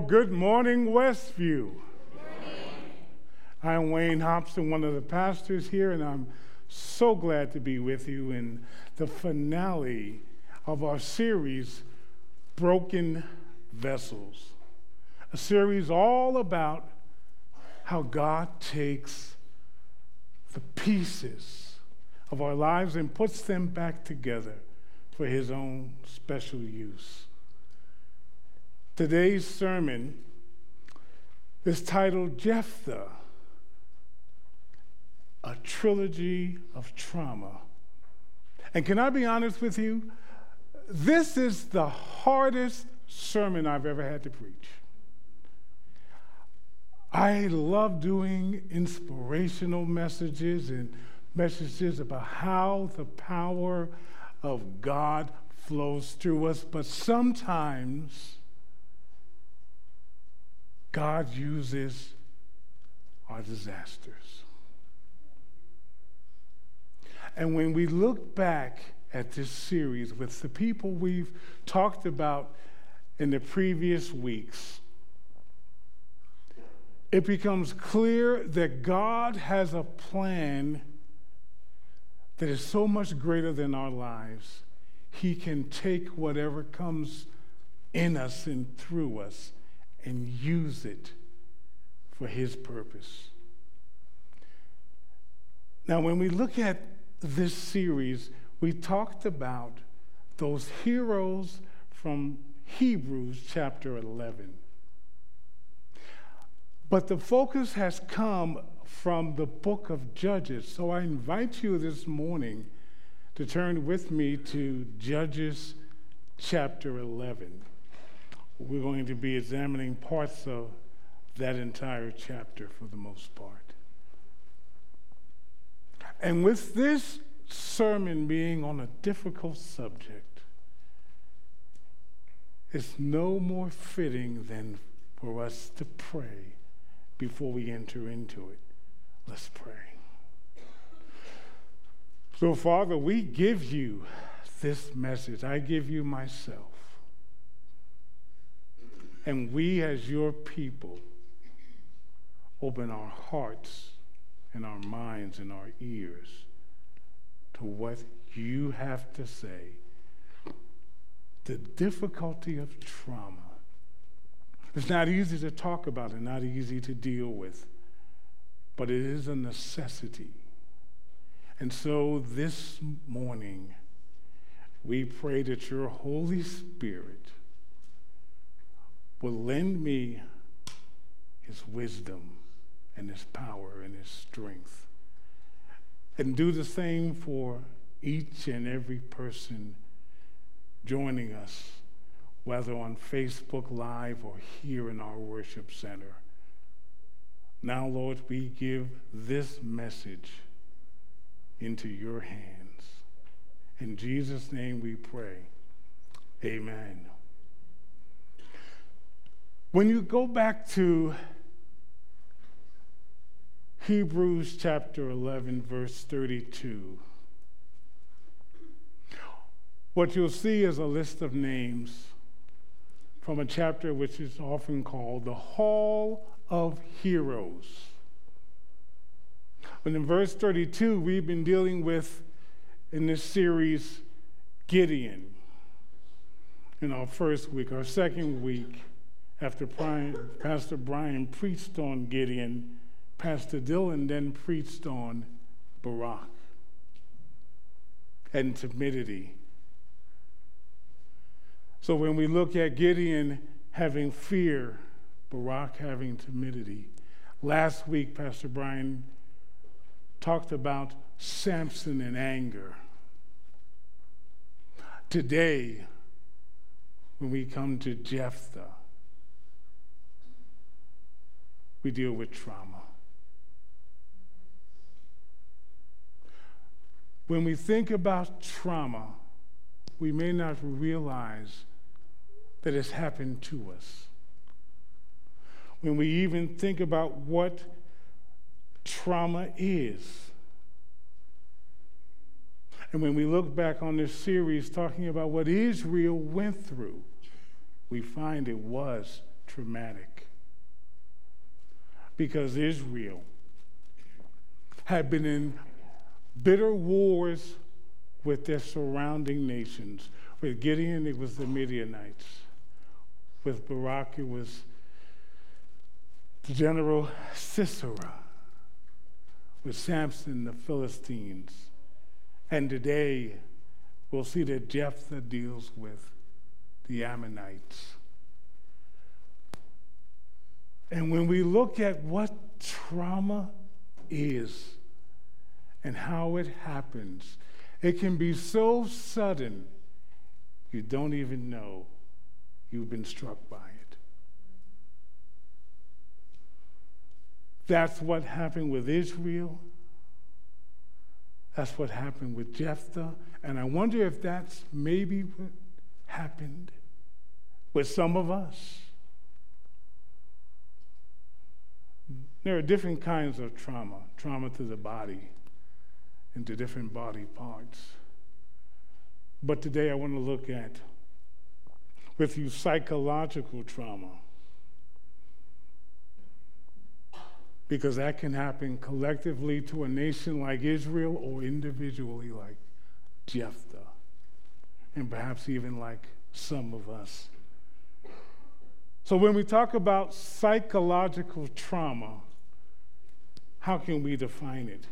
Good morning, Westview. I'm Wayne Hobson, one of the pastors here, and I'm so glad to be with you in the finale of our series, Broken Vessels. A series all about how God takes the pieces of our lives and puts them back together for his own special use. Today's sermon is titled Jephthah, a trilogy of trauma. And can I be honest with you? This is the hardest sermon I've ever had to preach. I love doing inspirational messages and messages about how the power of God flows through us, but sometimes God uses our disasters. And when we look back at this series with the people we've talked about in the previous weeks, it becomes clear that God has a plan that is so much greater than our lives. He can take whatever comes in us and through us and use it for His purpose. Now, when we look at this series, we talked about those heroes from Hebrews chapter 11. But the focus has come from the book of Judges. So I invite you this morning to turn with me to Judges chapter 11 we're going to be examining parts of that entire chapter for the most part. And with this sermon being on a difficult subject, it's no more fitting than for us to pray before we enter into it. Let's pray. So, Father, we give you this message. I give you myself. And we, as your people, open our hearts and our minds and our ears to what you have to say. The difficulty of trauma. It's not easy to talk about and not easy to deal with, but it is a necessity. And so this morning, we pray that your Holy Spirit will lend me his wisdom and his power and his strength. And do the same for each and every person joining us, whether on Facebook Live or here in our worship center. Now, Lord, we give this message into your hands. In Jesus' name we pray. Amen. When you go back to Hebrews chapter 11, verse 32, what you'll see is a list of names from a chapter which is often called the Hall of Heroes. And in verse 32, we've been dealing with, in this series, Gideon. In our first week, our second week, after Brian, Pastor Brian preached on Gideon, Pastor Dylan then preached on Barak and timidity. So when we look at Gideon having fear, Barak having timidity, last week Pastor Brian talked about Samson and anger. Today, when we come to Jephthah, we deal with trauma. When we think about trauma, we may not realize that it's happened to us. When we even think about what trauma is, and when we look back on this series talking about what Israel went through, we find it was traumatic because Israel had been in bitter wars with their surrounding nations. With Gideon, it was the Midianites. With Barak, it was General Sisera. With Samson, the Philistines. And today, we'll see that Jephthah deals with the Ammonites. And when we look at what trauma is and how it happens, it can be so sudden you don't even know you've been struck by it. That's what happened with Israel. That's what happened with Jephthah. And I wonder if that's maybe what happened with some of us. There are different kinds of trauma trauma to the body, into different body parts. But today I want to look at with you psychological trauma. Because that can happen collectively to a nation like Israel or individually like Jephthah, and perhaps even like some of us. So, when we talk about psychological trauma, how can we define it?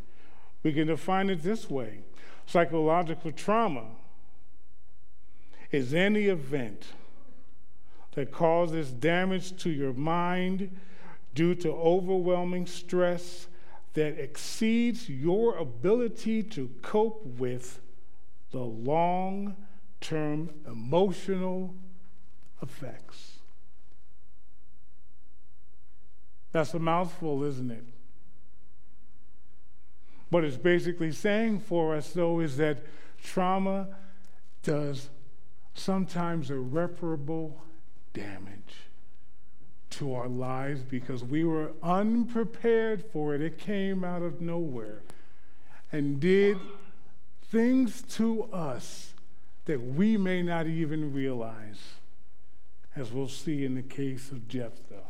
We can define it this way psychological trauma is any event that causes damage to your mind due to overwhelming stress that exceeds your ability to cope with the long term emotional effects. That's a mouthful, isn't it? What it's basically saying for us, though, is that trauma does sometimes irreparable damage to our lives because we were unprepared for it. It came out of nowhere and did things to us that we may not even realize, as we'll see in the case of Jephthah.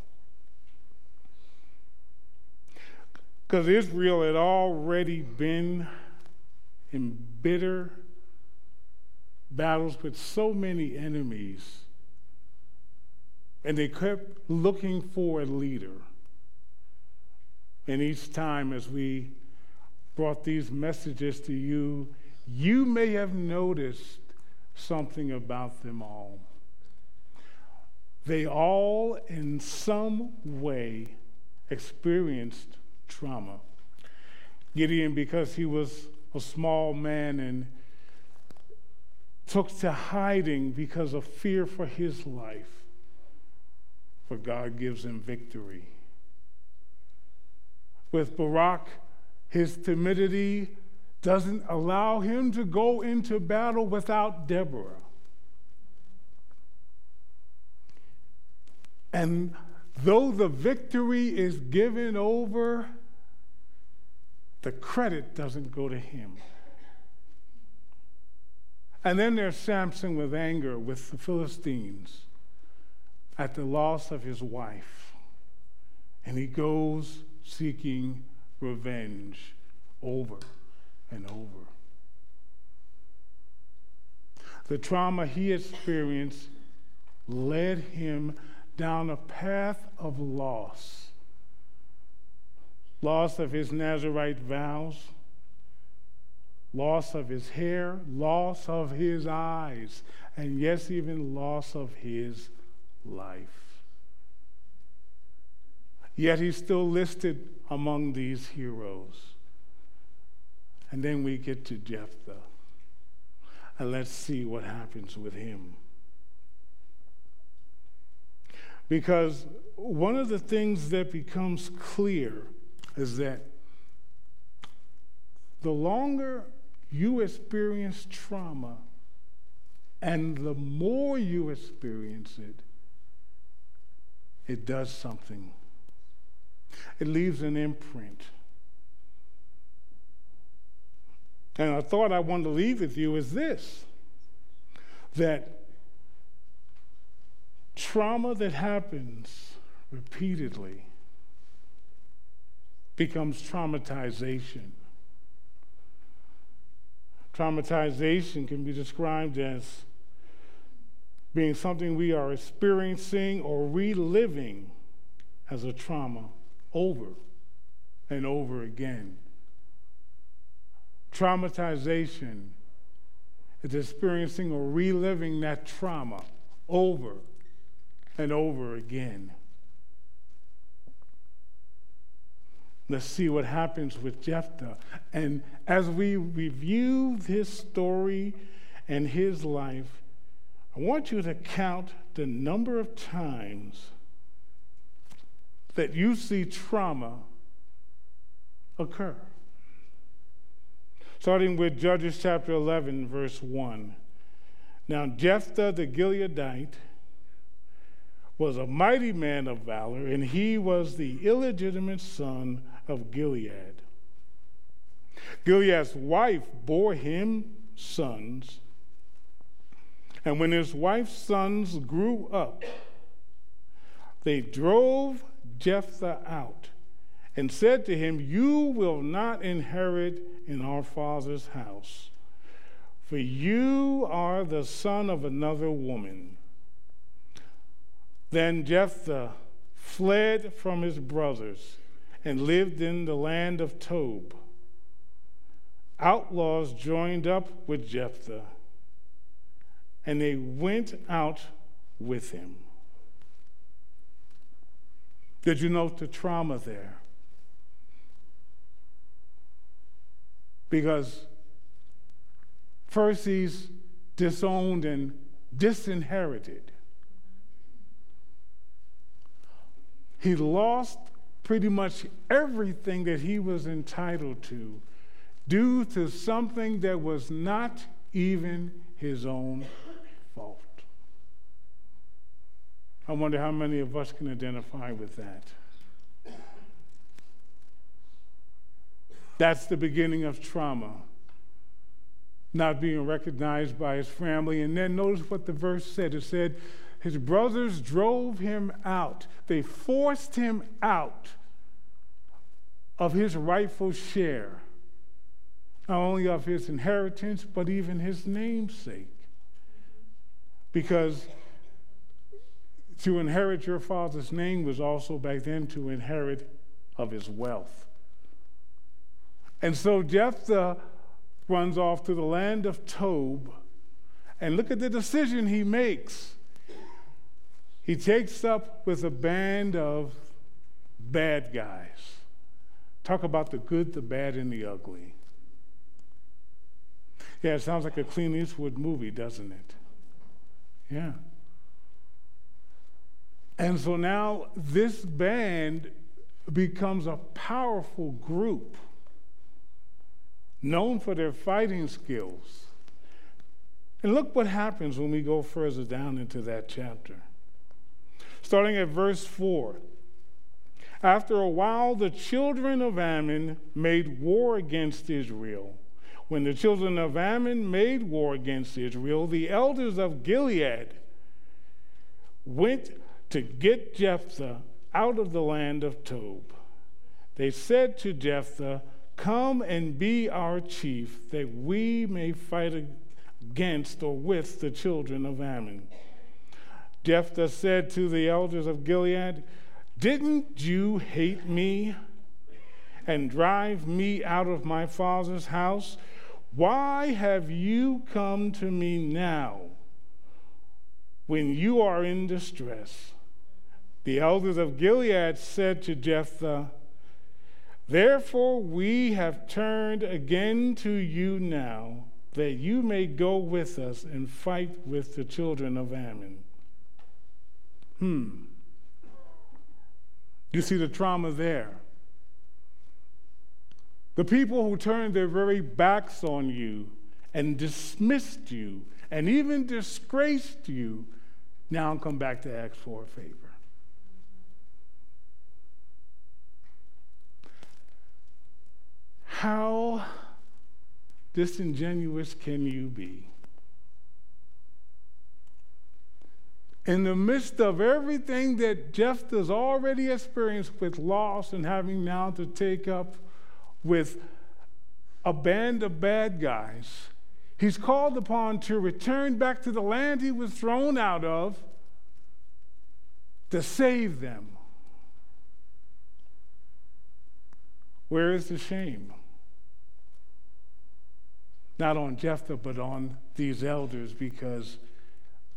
Because Israel had already been in bitter battles with so many enemies, and they kept looking for a leader. And each time, as we brought these messages to you, you may have noticed something about them all. They all, in some way, experienced trauma. Gideon, because he was a small man and took to hiding because of fear for his life, for God gives him victory. With Barak, his timidity doesn't allow him to go into battle without Deborah. And though the victory is given over, the credit doesn't go to him. And then there's Samson with anger with the Philistines at the loss of his wife. And he goes seeking revenge over and over. The trauma he experienced led him down a path of loss loss of his Nazarite vows, loss of his hair, loss of his eyes, and yes, even loss of his life. Yet he's still listed among these heroes. And then we get to Jephthah. And let's see what happens with him. Because one of the things that becomes clear is that the longer you experience trauma and the more you experience it, it does something. It leaves an imprint. And I thought I wanted to leave with you is this that trauma that happens repeatedly becomes traumatization. Traumatization can be described as being something we are experiencing or reliving as a trauma over and over again. Traumatization is experiencing or reliving that trauma over and over again. Let's see what happens with Jephthah. And as we review his story and his life, I want you to count the number of times that you see trauma occur. Starting with Judges chapter 11, verse 1. Now, Jephthah the Gileadite was a mighty man of valor, and he was the illegitimate son of Gilead. Gilead's wife bore him sons, and when his wife's sons grew up, they drove Jephthah out and said to him, You will not inherit in our father's house, for you are the son of another woman. Then Jephthah fled from his brothers and lived in the land of Tob. Outlaws joined up with Jephthah, and they went out with him. Did you note the trauma there? Because first he's disowned and disinherited. He lost pretty much everything that he was entitled to due to something that was not even his own fault. I wonder how many of us can identify with that. That's the beginning of trauma. Not being recognized by his family. And then notice what the verse said it said, his brothers drove him out. They forced him out of his rightful share, not only of his inheritance, but even his namesake. Because to inherit your father's name was also back then to inherit of his wealth. And so Jephthah runs off to the land of Tob, and look at the decision he makes. He takes up with a band of bad guys. Talk about the good, the bad, and the ugly. Yeah, it sounds like a Clint Eastwood movie, doesn't it? Yeah. And so now this band becomes a powerful group known for their fighting skills. And look what happens when we go further down into that chapter. Starting at verse 4. After a while, the children of Ammon made war against Israel. When the children of Ammon made war against Israel, the elders of Gilead went to get Jephthah out of the land of Tob. They said to Jephthah, Come and be our chief, that we may fight against or with the children of Ammon. Jephthah said to the elders of Gilead, Didn't you hate me and drive me out of my father's house? Why have you come to me now when you are in distress? The elders of Gilead said to Jephthah, Therefore we have turned again to you now, that you may go with us and fight with the children of Ammon. Hmm. You see the trauma there. The people who turned their very backs on you and dismissed you and even disgraced you now come back to ask for a favor. How disingenuous can you be? In the midst of everything that Jephthah's already experienced with loss and having now to take up with a band of bad guys, he's called upon to return back to the land he was thrown out of to save them. Where is the shame? Not on Jephthah, but on these elders because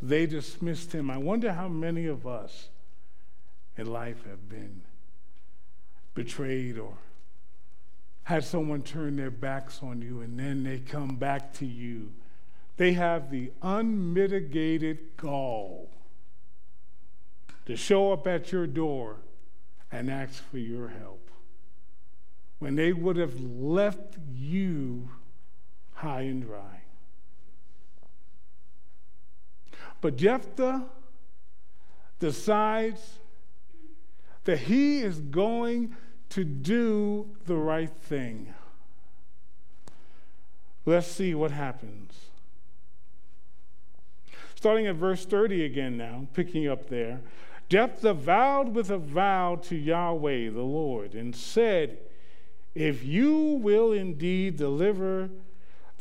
they dismissed him. I wonder how many of us in life have been betrayed or had someone turn their backs on you and then they come back to you. They have the unmitigated gall to show up at your door and ask for your help when they would have left you high and dry. But Jephthah decides that he is going to do the right thing. Let's see what happens. Starting at verse 30 again now, picking up there. Jephthah vowed with a vow to Yahweh the Lord and said, If you will indeed deliver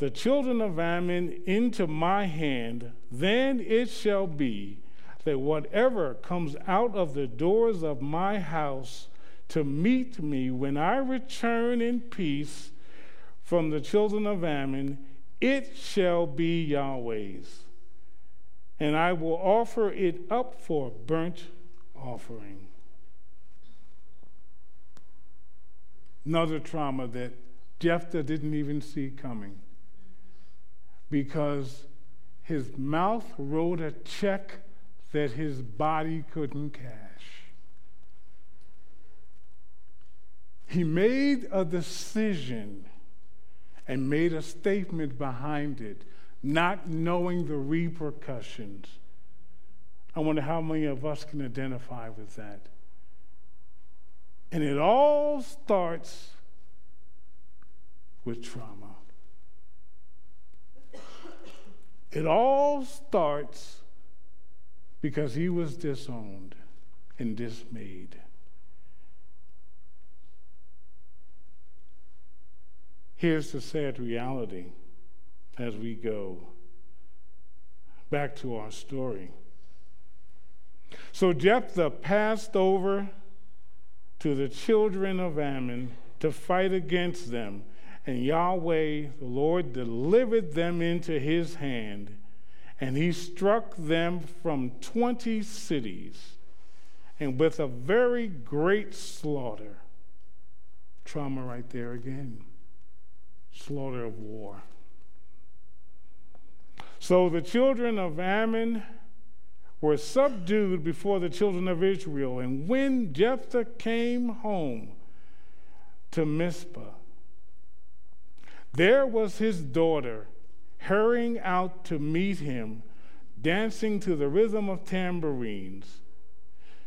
the children of Ammon into my hand, then it shall be that whatever comes out of the doors of my house to meet me when I return in peace from the children of Ammon, it shall be Yahweh's. And I will offer it up for a burnt offering. Another trauma that Jephthah didn't even see coming because his mouth wrote a check that his body couldn't cash. He made a decision and made a statement behind it, not knowing the repercussions. I wonder how many of us can identify with that. And it all starts with trauma. It all starts because he was disowned and dismayed. Here's the sad reality as we go back to our story. So Jephthah passed over to the children of Ammon to fight against them and Yahweh, the Lord, delivered them into his hand, and he struck them from 20 cities, and with a very great slaughter. Trauma right there again. Slaughter of war. So the children of Ammon were subdued before the children of Israel. And when Jephthah came home to Mizpah, there was his daughter hurrying out to meet him, dancing to the rhythm of tambourines.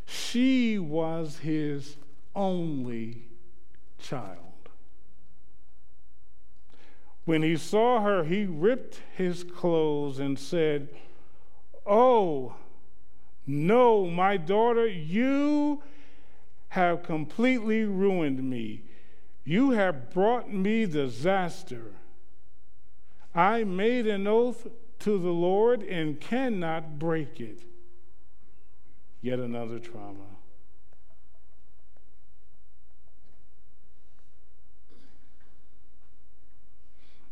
She was his only child. When he saw her, he ripped his clothes and said, Oh, no, my daughter, you have completely ruined me. You have brought me disaster. I made an oath to the Lord and cannot break it. Yet another trauma.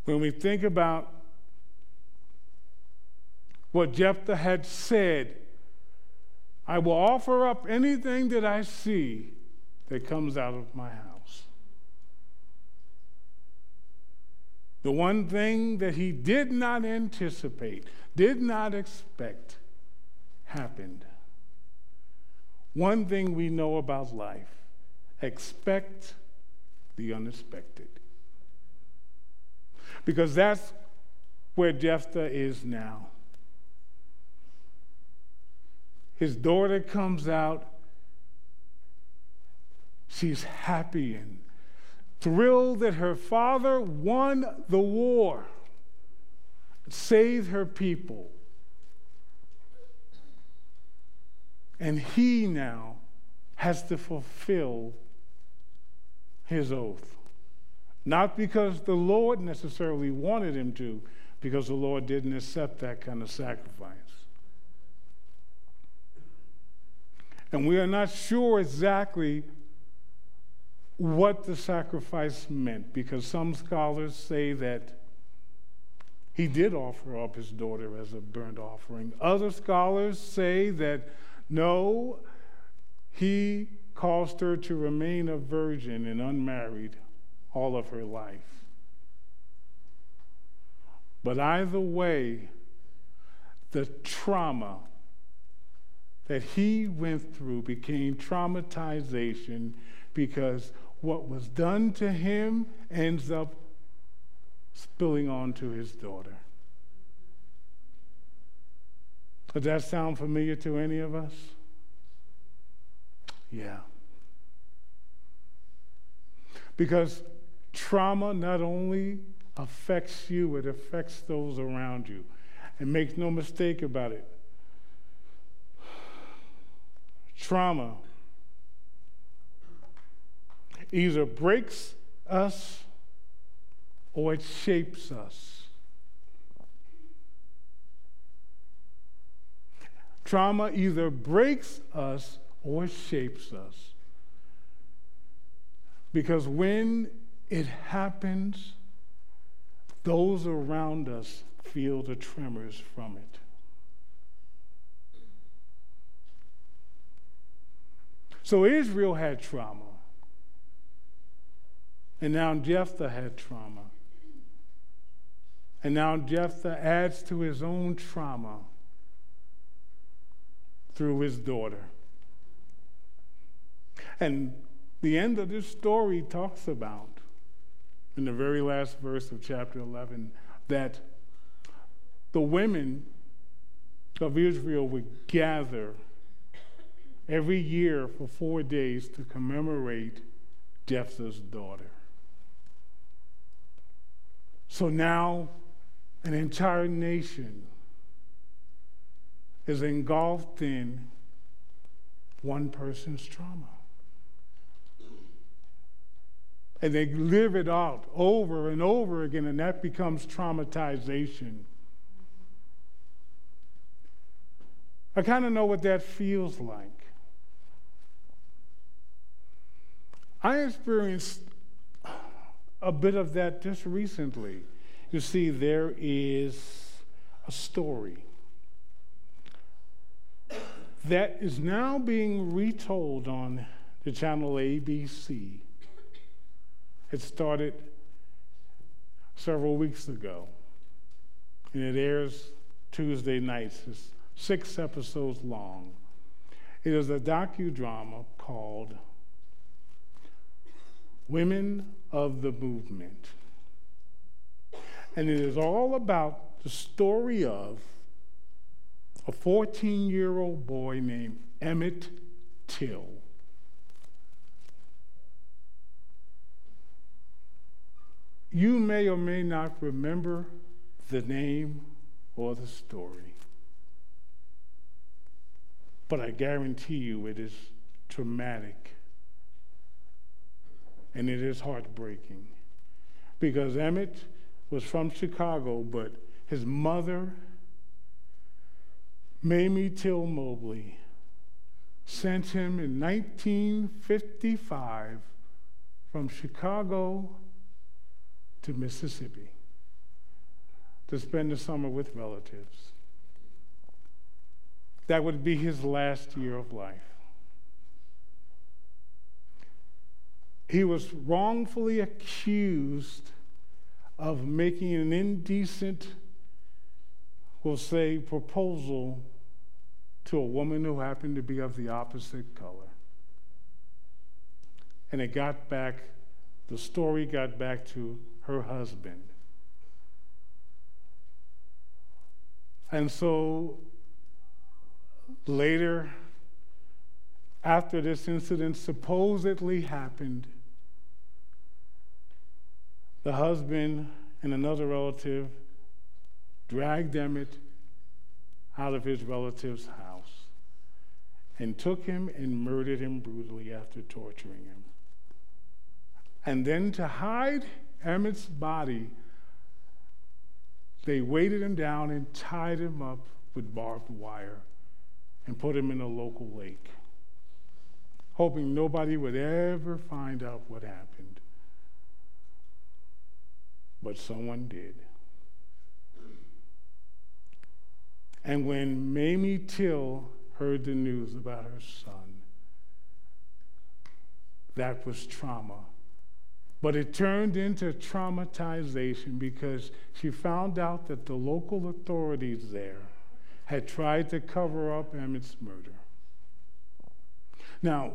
When we think about what Jephthah had said, I will offer up anything that I see that comes out of my house. The one thing that he did not anticipate, did not expect, happened. One thing we know about life expect the unexpected. Because that's where Jephthah is now. His daughter comes out. She's happy and thrilled that her father won the war, saved her people. And he now has to fulfill his oath. Not because the Lord necessarily wanted him to, because the Lord didn't accept that kind of sacrifice. And we are not sure exactly what the sacrifice meant, because some scholars say that he did offer up his daughter as a burnt offering. Other scholars say that no, he caused her to remain a virgin and unmarried all of her life. But either way, the trauma that he went through became traumatization because what was done to him ends up spilling onto his daughter. Does that sound familiar to any of us? Yeah. Because trauma not only affects you, it affects those around you. And make no mistake about it. Trauma either breaks us or it shapes us. Trauma either breaks us or shapes us. Because when it happens, those around us feel the tremors from it. So Israel had trauma. And now Jephthah had trauma. And now Jephthah adds to his own trauma through his daughter. And the end of this story talks about, in the very last verse of chapter 11, that the women of Israel would gather every year for four days to commemorate Jephthah's daughter. So now an entire nation is engulfed in one person's trauma. And they live it out over and over again, and that becomes traumatization. I kind of know what that feels like. I experienced a bit of that just recently. You see, there is a story that is now being retold on the channel ABC. It started several weeks ago, and it airs Tuesday nights. It's six episodes long. It is a docudrama called Women of the Movement. And it is all about the story of a 14 year old boy named Emmett Till. You may or may not remember the name or the story, but I guarantee you it is traumatic and it is heartbreaking because Emmett was from Chicago, but his mother, Mamie Till Mobley, sent him in 1955 from Chicago to Mississippi to spend the summer with relatives. That would be his last year of life. He was wrongfully accused of making an indecent, we'll say, proposal to a woman who happened to be of the opposite color. And it got back, the story got back to her husband. And so later, after this incident supposedly happened, the husband and another relative dragged Emmett out of his relative's house and took him and murdered him brutally after torturing him. And then to hide Emmett's body, they weighted him down and tied him up with barbed wire and put him in a local lake, hoping nobody would ever find out what happened. But someone did. And when Mamie Till heard the news about her son, that was trauma. But it turned into traumatization because she found out that the local authorities there had tried to cover up Emmett's murder. Now,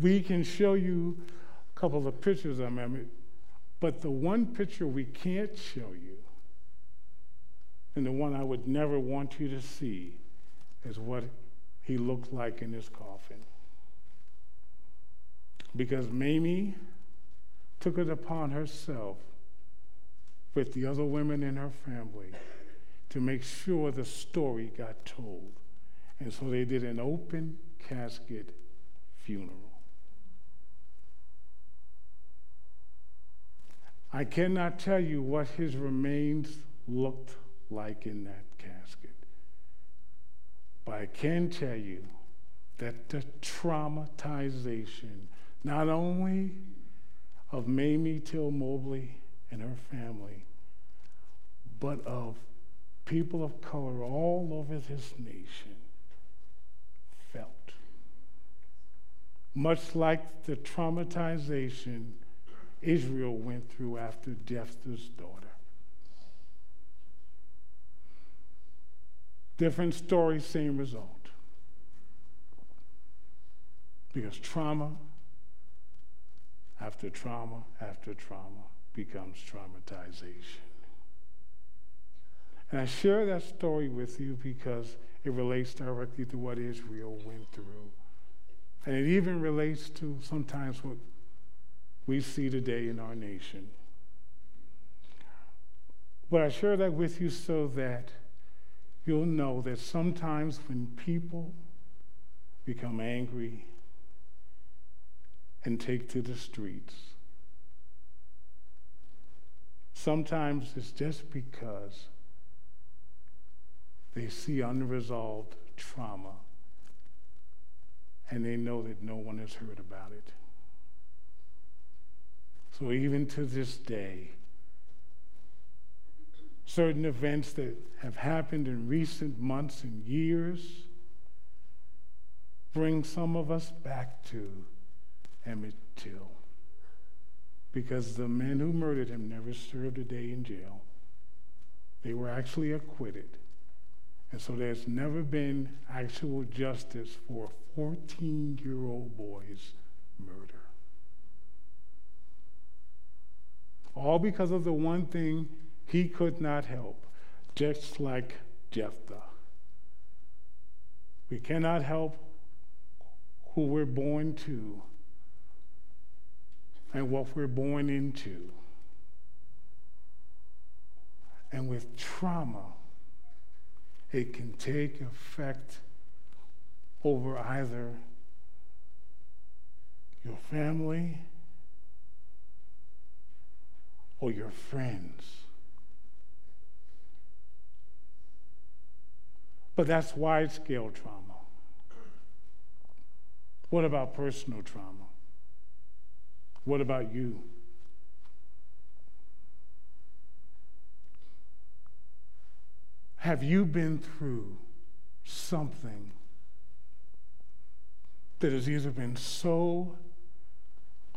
we can show you a couple of pictures of Emmett, but the one picture we can't show you, and the one I would never want you to see, is what he looked like in his coffin. Because Mamie took it upon herself with the other women in her family to make sure the story got told. And so they did an open casket funeral. I cannot tell you what his remains looked like in that casket. But I can tell you that the traumatization, not only of Mamie Till Mobley and her family, but of people of color all over this nation felt. Much like the traumatization Israel went through after Jephthah's daughter. Different story, same result. Because trauma after trauma after trauma becomes traumatization. And I share that story with you because it relates directly to what Israel went through. And it even relates to sometimes what we see today in our nation. But I share that with you so that you'll know that sometimes when people become angry and take to the streets, sometimes it's just because they see unresolved trauma and they know that no one has heard about it. So even to this day, certain events that have happened in recent months and years bring some of us back to Emmett Till. Because the men who murdered him never served a day in jail. They were actually acquitted. And so there's never been actual justice for a 14 year old boy's murder. All because of the one thing he could not help, just like Jephthah. We cannot help who we're born to and what we're born into. And with trauma, it can take effect over either your family or your friends. But that's wide scale trauma. What about personal trauma? What about you? Have you been through something that has either been so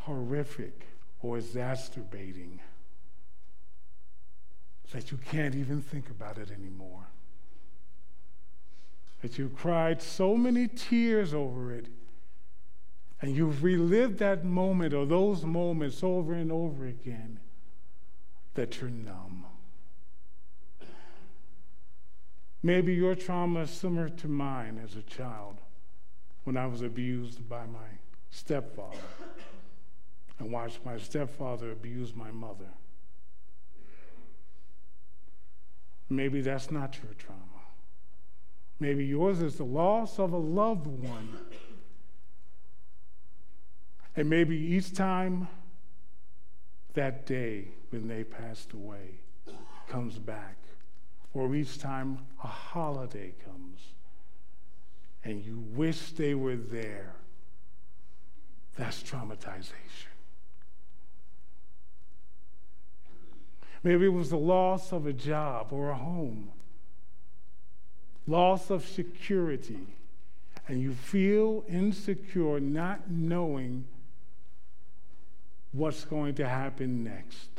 horrific or exacerbating that you can't even think about it anymore? That you cried so many tears over it, and you've relived that moment or those moments over and over again that you're numb. Maybe your trauma is similar to mine as a child when I was abused by my stepfather and watched my stepfather abuse my mother. Maybe that's not your trauma. Maybe yours is the loss of a loved one. And maybe each time that day when they passed away comes back, or each time a holiday comes and you wish they were there, that's traumatization. Maybe it was the loss of a job or a home, loss of security, and you feel insecure not knowing what's going to happen next.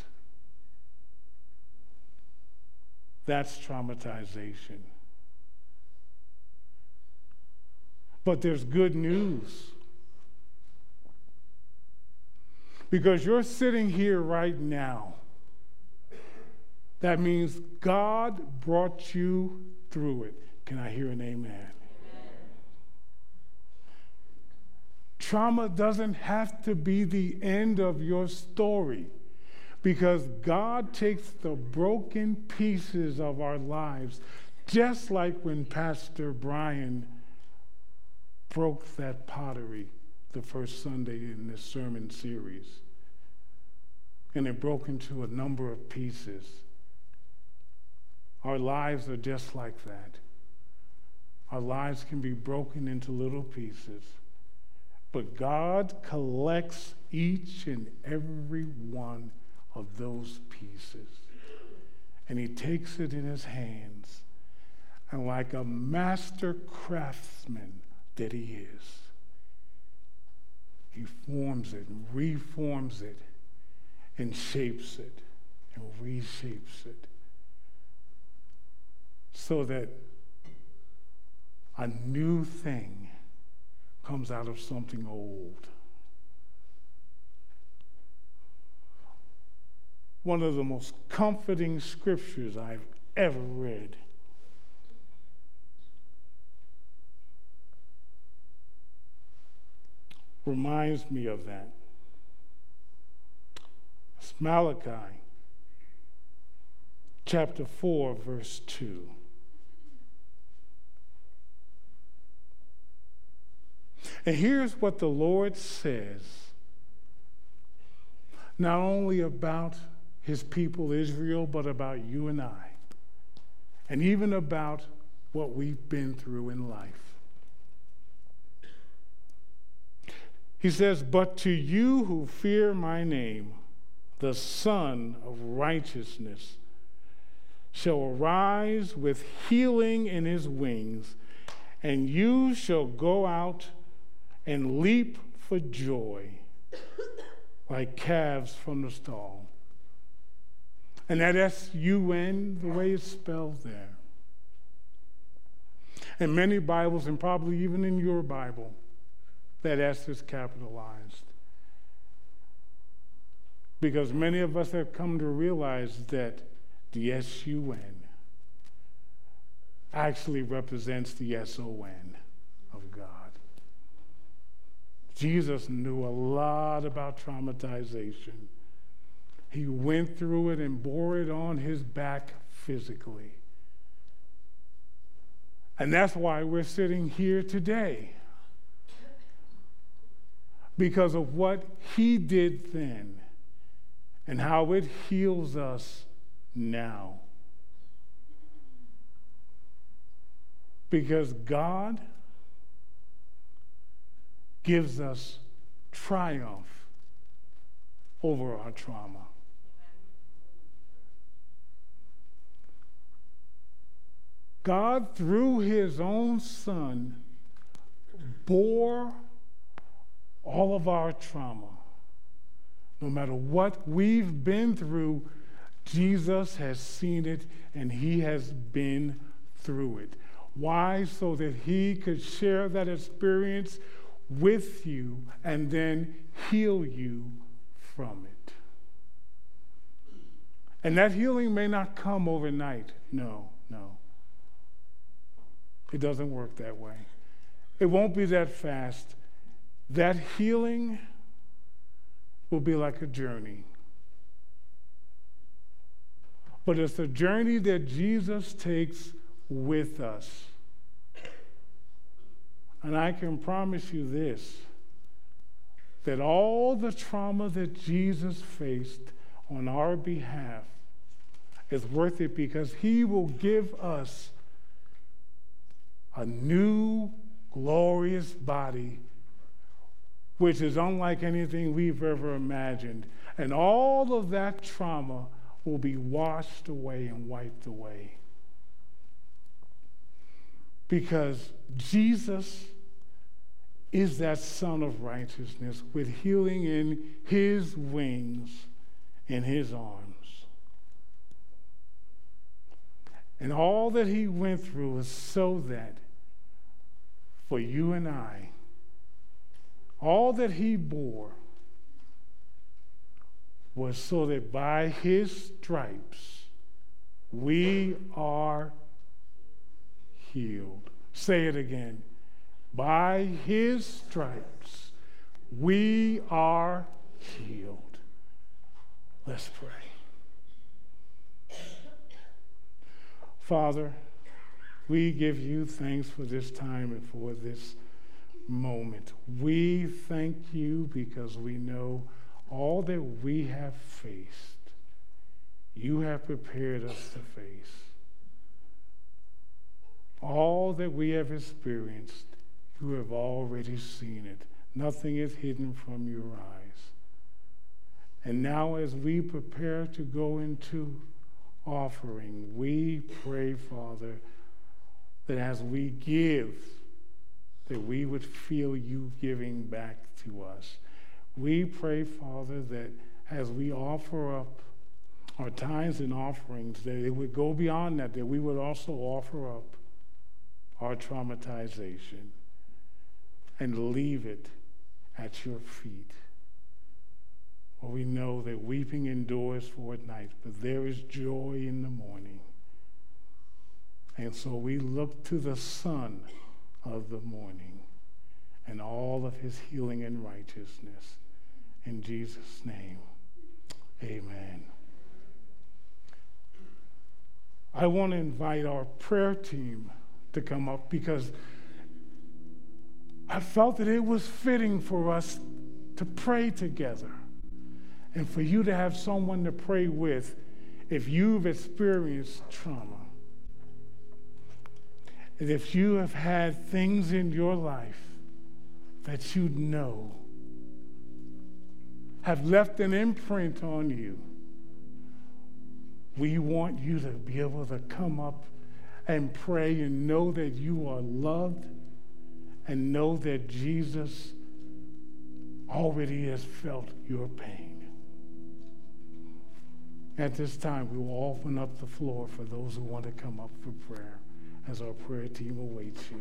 That's traumatization. But there's good news. Because you're sitting here right now. That means God brought you through it. Can I hear an amen? amen? Trauma doesn't have to be the end of your story because God takes the broken pieces of our lives, just like when Pastor Brian broke that pottery the first Sunday in this sermon series. And it broke into a number of pieces. Our lives are just like that. Our lives can be broken into little pieces. But God collects each and every one of those pieces. And he takes it in his hands. And like a master craftsman that he is, he forms it and reforms it and shapes it and reshapes it so that a new thing comes out of something old. one of the most comforting scriptures I've ever read. Reminds me of that. It's Malachi chapter 4, verse 2. And here's what the Lord says not only about his people Israel, but about you and I, and even about what we've been through in life. He says, But to you who fear my name, the Sun of Righteousness shall arise with healing in his wings, and you shall go out and leap for joy like calves from the stall. And that S U N, the way it's spelled there. In many Bibles, and probably even in your Bible, that S is capitalized. Because many of us have come to realize that the S U N actually represents the S O N of God. Jesus knew a lot about traumatization. He went through it and bore it on his back physically. And that's why we're sitting here today. Because of what he did then and how it heals us now. Because God gives us triumph over our trauma. God, through his own Son, bore all of our trauma. No matter what we've been through, Jesus has seen it and he has been through it. Why? So that he could share that experience with you and then heal you from it. And that healing may not come overnight. No, no. It doesn't work that way. It won't be that fast. That healing will be like a journey. But it's a journey that Jesus takes with us. And I can promise you this that all the trauma that Jesus faced on our behalf is worth it because he will give us a new glorious body which is unlike anything we've ever imagined. And all of that trauma will be washed away and wiped away. Because Jesus is that Son of righteousness with healing in his wings, in his arms. And all that he went through was so that for you and I, all that he bore was so that by his stripes we are healed. Say it again. By his stripes we are healed. Let's pray. Father, we give you thanks for this time and for this moment. We thank you because we know all that we have faced, you have prepared us to face. All that we have experienced, you have already seen it. Nothing is hidden from your eyes. And now, as we prepare to go into offering, we pray, Father, that as we give, that we would feel you giving back to us. We pray, Father, that as we offer up our tithes and offerings, that it would go beyond that, that we would also offer up our traumatization and leave it at your feet. For we know that weeping endures for a night, but there is joy in the morning. And so we look to the sun of the morning and all of his healing and righteousness. In Jesus' name, amen. I want to invite our prayer team to come up because I felt that it was fitting for us to pray together and for you to have someone to pray with if you've experienced trauma. And if you have had things in your life that you know have left an imprint on you, we want you to be able to come up and pray and know that you are loved and know that Jesus already has felt your pain. At this time, we will open up the floor for those who want to come up for prayer as our prayer team awaits you.